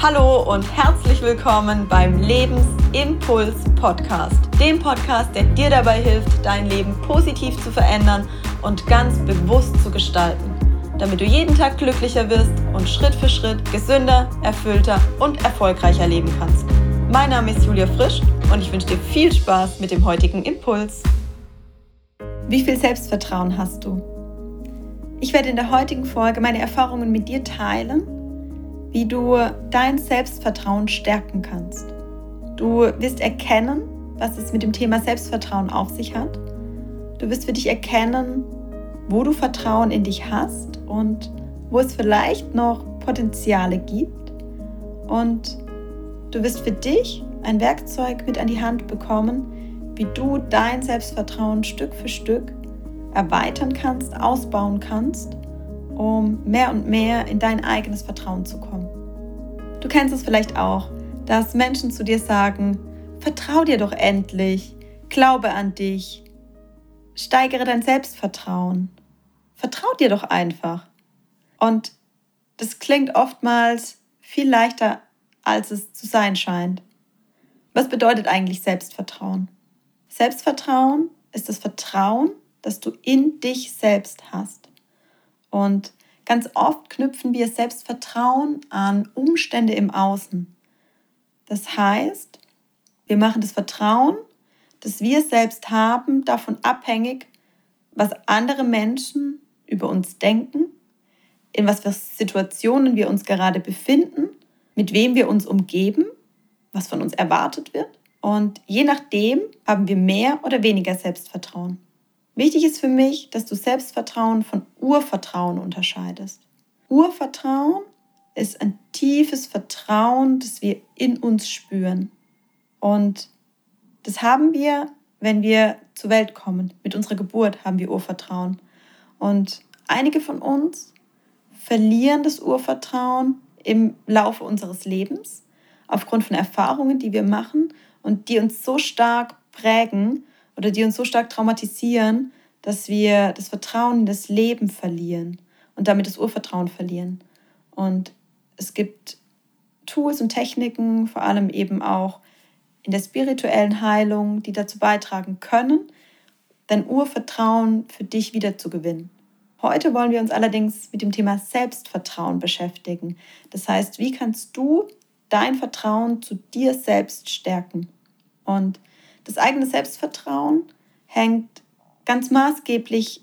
Hallo und herzlich willkommen beim Lebensimpuls Podcast, dem Podcast, der dir dabei hilft, dein Leben positiv zu verändern und ganz bewusst zu gestalten, damit du jeden Tag glücklicher wirst und Schritt für Schritt gesünder, erfüllter und erfolgreicher leben kannst. Mein Name ist Julia Frisch und ich wünsche dir viel Spaß mit dem heutigen Impuls. Wie viel Selbstvertrauen hast du? Ich werde in der heutigen Folge meine Erfahrungen mit dir teilen wie du dein Selbstvertrauen stärken kannst. Du wirst erkennen, was es mit dem Thema Selbstvertrauen auf sich hat. Du wirst für dich erkennen, wo du Vertrauen in dich hast und wo es vielleicht noch Potenziale gibt. Und du wirst für dich ein Werkzeug mit an die Hand bekommen, wie du dein Selbstvertrauen Stück für Stück erweitern kannst, ausbauen kannst um mehr und mehr in dein eigenes Vertrauen zu kommen. Du kennst es vielleicht auch, dass Menschen zu dir sagen, vertrau dir doch endlich, glaube an dich, steigere dein Selbstvertrauen, vertrau dir doch einfach. Und das klingt oftmals viel leichter, als es zu sein scheint. Was bedeutet eigentlich Selbstvertrauen? Selbstvertrauen ist das Vertrauen, das du in dich selbst hast. Und ganz oft knüpfen wir Selbstvertrauen an Umstände im Außen. Das heißt, wir machen das Vertrauen, das wir selbst haben, davon abhängig, was andere Menschen über uns denken, in was für Situationen wir uns gerade befinden, mit wem wir uns umgeben, was von uns erwartet wird. Und je nachdem haben wir mehr oder weniger Selbstvertrauen. Wichtig ist für mich, dass du Selbstvertrauen von Urvertrauen unterscheidest. Urvertrauen ist ein tiefes Vertrauen, das wir in uns spüren. Und das haben wir, wenn wir zur Welt kommen. Mit unserer Geburt haben wir Urvertrauen. Und einige von uns verlieren das Urvertrauen im Laufe unseres Lebens aufgrund von Erfahrungen, die wir machen und die uns so stark prägen, oder die uns so stark traumatisieren, dass wir das Vertrauen in das Leben verlieren und damit das Urvertrauen verlieren. Und es gibt Tools und Techniken, vor allem eben auch in der spirituellen Heilung, die dazu beitragen können, dein Urvertrauen für dich wiederzugewinnen. Heute wollen wir uns allerdings mit dem Thema Selbstvertrauen beschäftigen. Das heißt, wie kannst du dein Vertrauen zu dir selbst stärken? Und das eigene Selbstvertrauen hängt ganz maßgeblich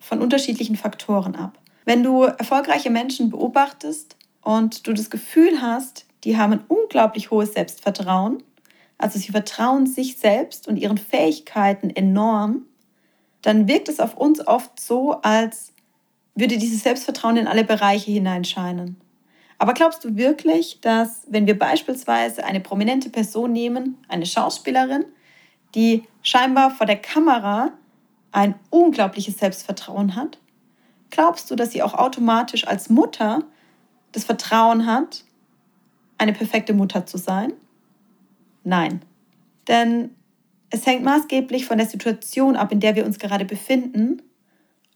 von unterschiedlichen Faktoren ab. Wenn du erfolgreiche Menschen beobachtest und du das Gefühl hast, die haben ein unglaublich hohes Selbstvertrauen, also sie vertrauen sich selbst und ihren Fähigkeiten enorm, dann wirkt es auf uns oft so, als würde dieses Selbstvertrauen in alle Bereiche hineinscheinen. Aber glaubst du wirklich, dass wenn wir beispielsweise eine prominente Person nehmen, eine Schauspielerin, die scheinbar vor der Kamera ein unglaubliches Selbstvertrauen hat? Glaubst du, dass sie auch automatisch als Mutter das Vertrauen hat, eine perfekte Mutter zu sein? Nein. Denn es hängt maßgeblich von der Situation ab, in der wir uns gerade befinden,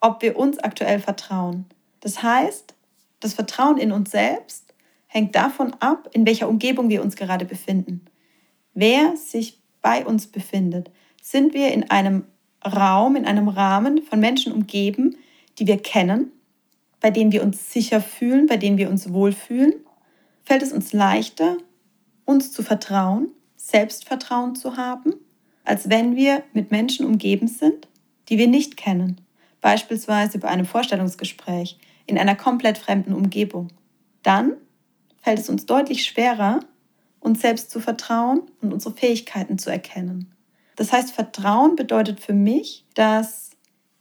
ob wir uns aktuell vertrauen. Das heißt, das Vertrauen in uns selbst hängt davon ab, in welcher Umgebung wir uns gerade befinden. Wer sich bei uns befindet, sind wir in einem Raum, in einem Rahmen von Menschen umgeben, die wir kennen, bei denen wir uns sicher fühlen, bei denen wir uns wohlfühlen, fällt es uns leichter, uns zu vertrauen, Selbstvertrauen zu haben, als wenn wir mit Menschen umgeben sind, die wir nicht kennen, beispielsweise bei einem Vorstellungsgespräch in einer komplett fremden Umgebung. Dann fällt es uns deutlich schwerer, uns selbst zu vertrauen und unsere Fähigkeiten zu erkennen. Das heißt, Vertrauen bedeutet für mich, dass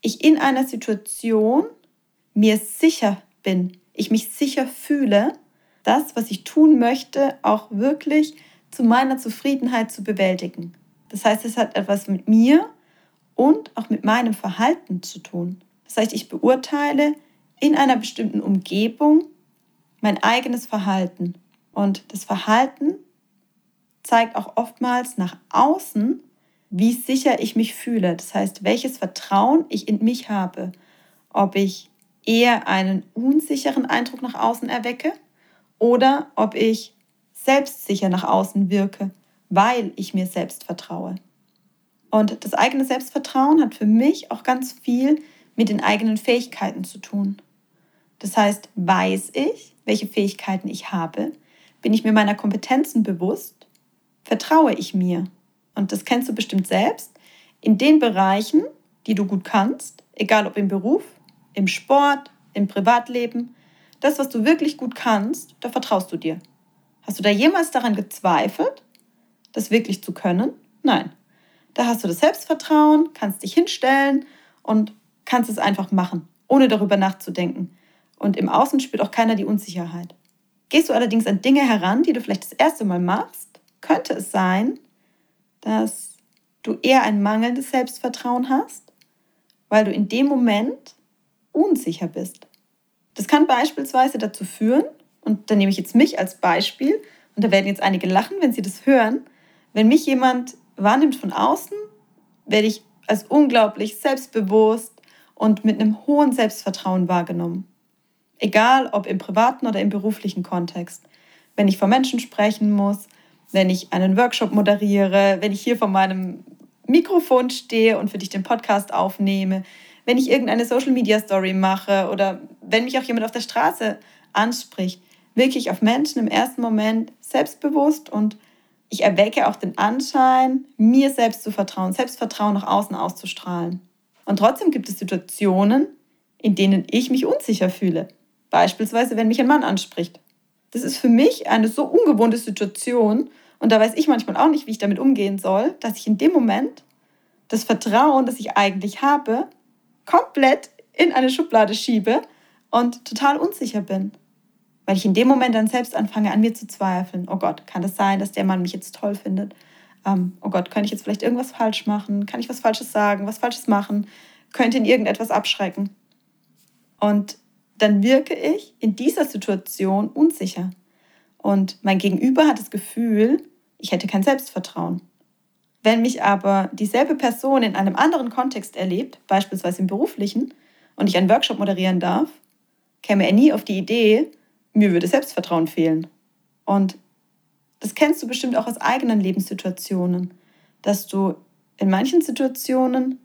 ich in einer Situation mir sicher bin, ich mich sicher fühle, das, was ich tun möchte, auch wirklich zu meiner Zufriedenheit zu bewältigen. Das heißt, es hat etwas mit mir und auch mit meinem Verhalten zu tun. Das heißt, ich beurteile in einer bestimmten Umgebung mein eigenes Verhalten. Und das Verhalten zeigt auch oftmals nach außen, wie sicher ich mich fühle. Das heißt, welches Vertrauen ich in mich habe. Ob ich eher einen unsicheren Eindruck nach außen erwecke oder ob ich selbstsicher nach außen wirke, weil ich mir selbst vertraue. Und das eigene Selbstvertrauen hat für mich auch ganz viel mit den eigenen Fähigkeiten zu tun. Das heißt, weiß ich, welche Fähigkeiten ich habe, bin ich mir meiner Kompetenzen bewusst, vertraue ich mir. Und das kennst du bestimmt selbst. In den Bereichen, die du gut kannst, egal ob im Beruf, im Sport, im Privatleben, das, was du wirklich gut kannst, da vertraust du dir. Hast du da jemals daran gezweifelt, das wirklich zu können? Nein. Da hast du das Selbstvertrauen, kannst dich hinstellen und kannst es einfach machen, ohne darüber nachzudenken. Und im Außen spürt auch keiner die Unsicherheit. Gehst du allerdings an Dinge heran, die du vielleicht das erste Mal machst, könnte es sein, dass du eher ein mangelndes Selbstvertrauen hast, weil du in dem Moment unsicher bist. Das kann beispielsweise dazu führen, und da nehme ich jetzt mich als Beispiel, und da werden jetzt einige lachen, wenn sie das hören, wenn mich jemand wahrnimmt von außen, werde ich als unglaublich selbstbewusst und mit einem hohen Selbstvertrauen wahrgenommen. Egal ob im privaten oder im beruflichen Kontext. Wenn ich vor Menschen sprechen muss, wenn ich einen Workshop moderiere, wenn ich hier vor meinem Mikrofon stehe und für dich den Podcast aufnehme, wenn ich irgendeine Social Media Story mache oder wenn mich auch jemand auf der Straße anspricht, wirklich auf Menschen im ersten Moment selbstbewusst und ich erwecke auch den Anschein, mir selbst zu vertrauen, Selbstvertrauen nach außen auszustrahlen. Und trotzdem gibt es Situationen, in denen ich mich unsicher fühle. Beispielsweise, wenn mich ein Mann anspricht. Das ist für mich eine so ungewohnte Situation und da weiß ich manchmal auch nicht, wie ich damit umgehen soll, dass ich in dem Moment das Vertrauen, das ich eigentlich habe, komplett in eine Schublade schiebe und total unsicher bin weil ich in dem Moment dann selbst anfange, an mir zu zweifeln. Oh Gott, kann das sein, dass der Mann mich jetzt toll findet? Ähm, oh Gott, kann ich jetzt vielleicht irgendwas falsch machen? Kann ich was Falsches sagen, was Falsches machen? Könnte ihn irgendetwas abschrecken? Und dann wirke ich in dieser Situation unsicher. Und mein Gegenüber hat das Gefühl, ich hätte kein Selbstvertrauen. Wenn mich aber dieselbe Person in einem anderen Kontext erlebt, beispielsweise im beruflichen, und ich einen Workshop moderieren darf, käme er nie auf die Idee, mir würde Selbstvertrauen fehlen. Und das kennst du bestimmt auch aus eigenen Lebenssituationen, dass du in manchen Situationen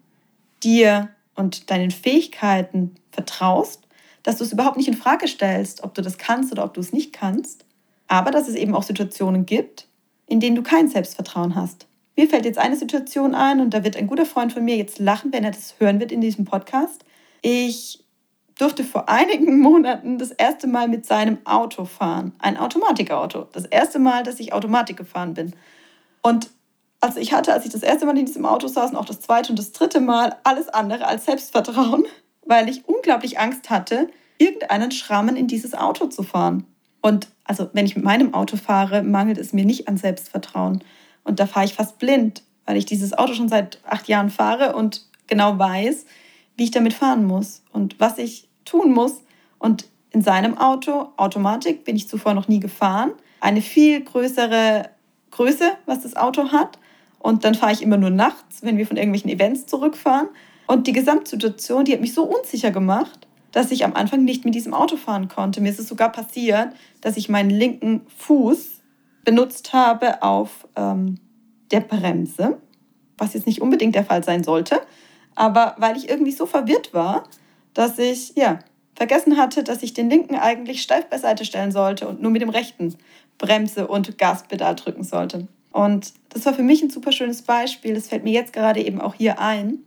dir und deinen Fähigkeiten vertraust, dass du es überhaupt nicht in Frage stellst, ob du das kannst oder ob du es nicht kannst, aber dass es eben auch Situationen gibt, in denen du kein Selbstvertrauen hast. Mir fällt jetzt eine Situation ein und da wird ein guter Freund von mir jetzt lachen, wenn er das hören wird in diesem Podcast. Ich durfte vor einigen Monaten das erste Mal mit seinem Auto fahren. Ein Automatikauto. Das erste Mal, dass ich Automatik gefahren bin. Und also ich hatte, als ich das erste Mal in diesem Auto saß und auch das zweite und das dritte Mal, alles andere als Selbstvertrauen, weil ich unglaublich Angst hatte, irgendeinen Schrammen in dieses Auto zu fahren. Und also wenn ich mit meinem Auto fahre, mangelt es mir nicht an Selbstvertrauen. Und da fahre ich fast blind, weil ich dieses Auto schon seit acht Jahren fahre und genau weiß, wie ich damit fahren muss und was ich tun muss. Und in seinem Auto, Automatik, bin ich zuvor noch nie gefahren. Eine viel größere Größe, was das Auto hat. Und dann fahre ich immer nur nachts, wenn wir von irgendwelchen Events zurückfahren. Und die Gesamtsituation, die hat mich so unsicher gemacht, dass ich am Anfang nicht mit diesem Auto fahren konnte. Mir ist es sogar passiert, dass ich meinen linken Fuß benutzt habe auf ähm, der Bremse, was jetzt nicht unbedingt der Fall sein sollte. Aber weil ich irgendwie so verwirrt war, dass ich ja vergessen hatte, dass ich den linken eigentlich steif beiseite stellen sollte und nur mit dem rechten Bremse und Gaspedal drücken sollte. Und das war für mich ein super schönes Beispiel. Das fällt mir jetzt gerade eben auch hier ein.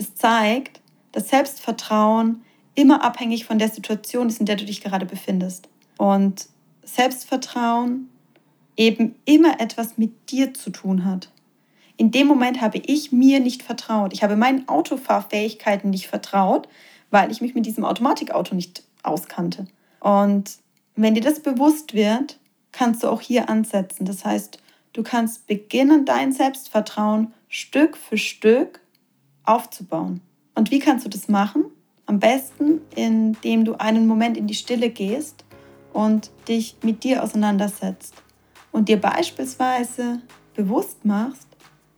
Das zeigt, dass Selbstvertrauen immer abhängig von der Situation ist, in der du dich gerade befindest. Und Selbstvertrauen eben immer etwas mit dir zu tun hat. In dem Moment habe ich mir nicht vertraut. Ich habe meinen Autofahrfähigkeiten nicht vertraut, weil ich mich mit diesem Automatikauto nicht auskannte. Und wenn dir das bewusst wird, kannst du auch hier ansetzen. Das heißt, du kannst beginnen, dein Selbstvertrauen Stück für Stück aufzubauen. Und wie kannst du das machen? Am besten, indem du einen Moment in die Stille gehst und dich mit dir auseinandersetzt und dir beispielsweise bewusst machst,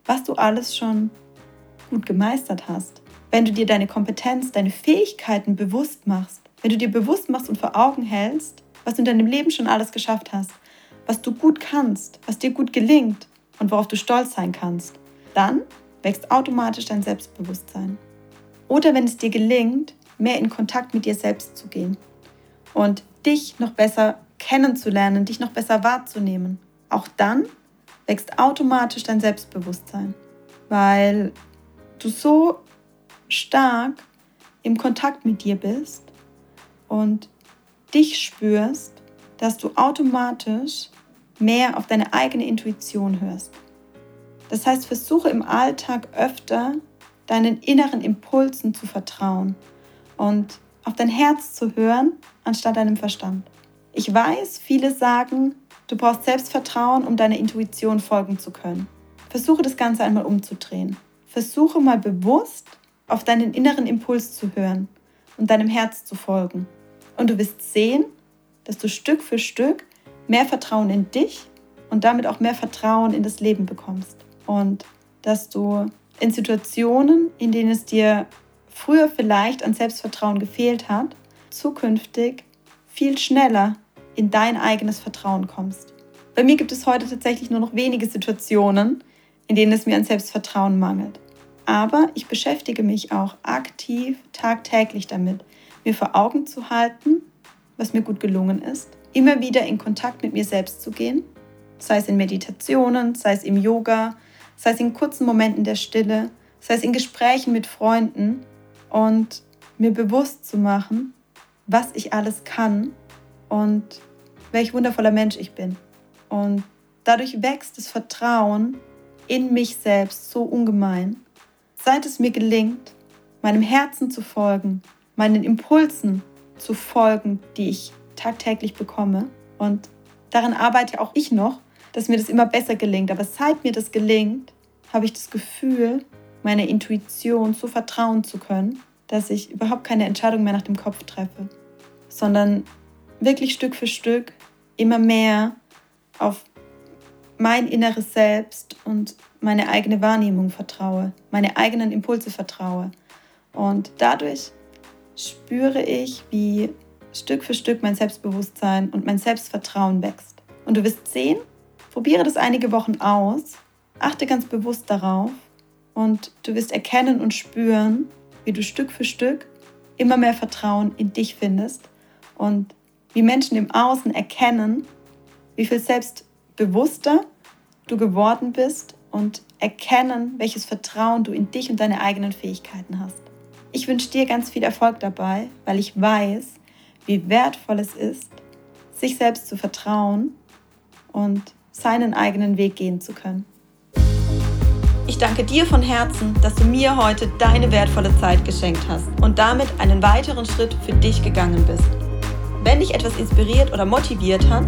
was du alles schon gut gemeistert hast wenn du dir deine Kompetenz, deine Fähigkeiten bewusst machst, wenn du dir bewusst machst und vor Augen hältst, was du in deinem Leben schon alles geschafft hast, was du gut kannst, was dir gut gelingt und worauf du stolz sein kannst, dann wächst automatisch dein Selbstbewusstsein. Oder wenn es dir gelingt, mehr in Kontakt mit dir selbst zu gehen und dich noch besser kennenzulernen, dich noch besser wahrzunehmen, auch dann wächst automatisch dein Selbstbewusstsein, weil du so stark im Kontakt mit dir bist und dich spürst, dass du automatisch mehr auf deine eigene Intuition hörst. Das heißt, versuche im Alltag öfter deinen inneren Impulsen zu vertrauen und auf dein Herz zu hören, anstatt deinem Verstand. Ich weiß, viele sagen, du brauchst Selbstvertrauen, um deiner Intuition folgen zu können. Versuche das Ganze einmal umzudrehen. Versuche mal bewusst auf deinen inneren Impuls zu hören und deinem Herz zu folgen. Und du wirst sehen, dass du Stück für Stück mehr Vertrauen in dich und damit auch mehr Vertrauen in das Leben bekommst. Und dass du in Situationen, in denen es dir früher vielleicht an Selbstvertrauen gefehlt hat, zukünftig viel schneller in dein eigenes Vertrauen kommst. Bei mir gibt es heute tatsächlich nur noch wenige Situationen, in denen es mir an Selbstvertrauen mangelt. Aber ich beschäftige mich auch aktiv tagtäglich damit, mir vor Augen zu halten, was mir gut gelungen ist, immer wieder in Kontakt mit mir selbst zu gehen, sei es in Meditationen, sei es im Yoga, sei es in kurzen Momenten der Stille, sei es in Gesprächen mit Freunden und mir bewusst zu machen, was ich alles kann und welch wundervoller Mensch ich bin. Und dadurch wächst das Vertrauen in mich selbst so ungemein. Seit es mir gelingt, meinem Herzen zu folgen, meinen Impulsen zu folgen, die ich tagtäglich bekomme. Und daran arbeite auch ich noch, dass mir das immer besser gelingt. Aber seit mir das gelingt, habe ich das Gefühl, meiner Intuition so vertrauen zu können, dass ich überhaupt keine Entscheidung mehr nach dem Kopf treffe, sondern wirklich Stück für Stück immer mehr auf mein inneres Selbst und meine eigene Wahrnehmung vertraue, meine eigenen Impulse vertraue. Und dadurch spüre ich, wie Stück für Stück mein Selbstbewusstsein und mein Selbstvertrauen wächst. Und du wirst sehen, probiere das einige Wochen aus, achte ganz bewusst darauf und du wirst erkennen und spüren, wie du Stück für Stück immer mehr Vertrauen in dich findest und wie Menschen im Außen erkennen, wie viel selbstbewusster du geworden bist und erkennen, welches Vertrauen du in dich und deine eigenen Fähigkeiten hast. Ich wünsche dir ganz viel Erfolg dabei, weil ich weiß, wie wertvoll es ist, sich selbst zu vertrauen und seinen eigenen Weg gehen zu können. Ich danke dir von Herzen, dass du mir heute deine wertvolle Zeit geschenkt hast und damit einen weiteren Schritt für dich gegangen bist. Wenn dich etwas inspiriert oder motiviert hat,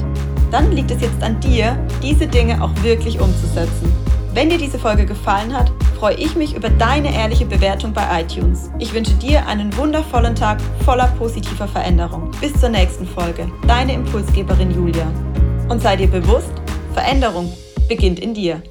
dann liegt es jetzt an dir, diese Dinge auch wirklich umzusetzen. Wenn dir diese Folge gefallen hat, freue ich mich über deine ehrliche Bewertung bei iTunes. Ich wünsche dir einen wundervollen Tag voller positiver Veränderung. Bis zur nächsten Folge. Deine Impulsgeberin Julia. Und sei dir bewusst, Veränderung beginnt in dir.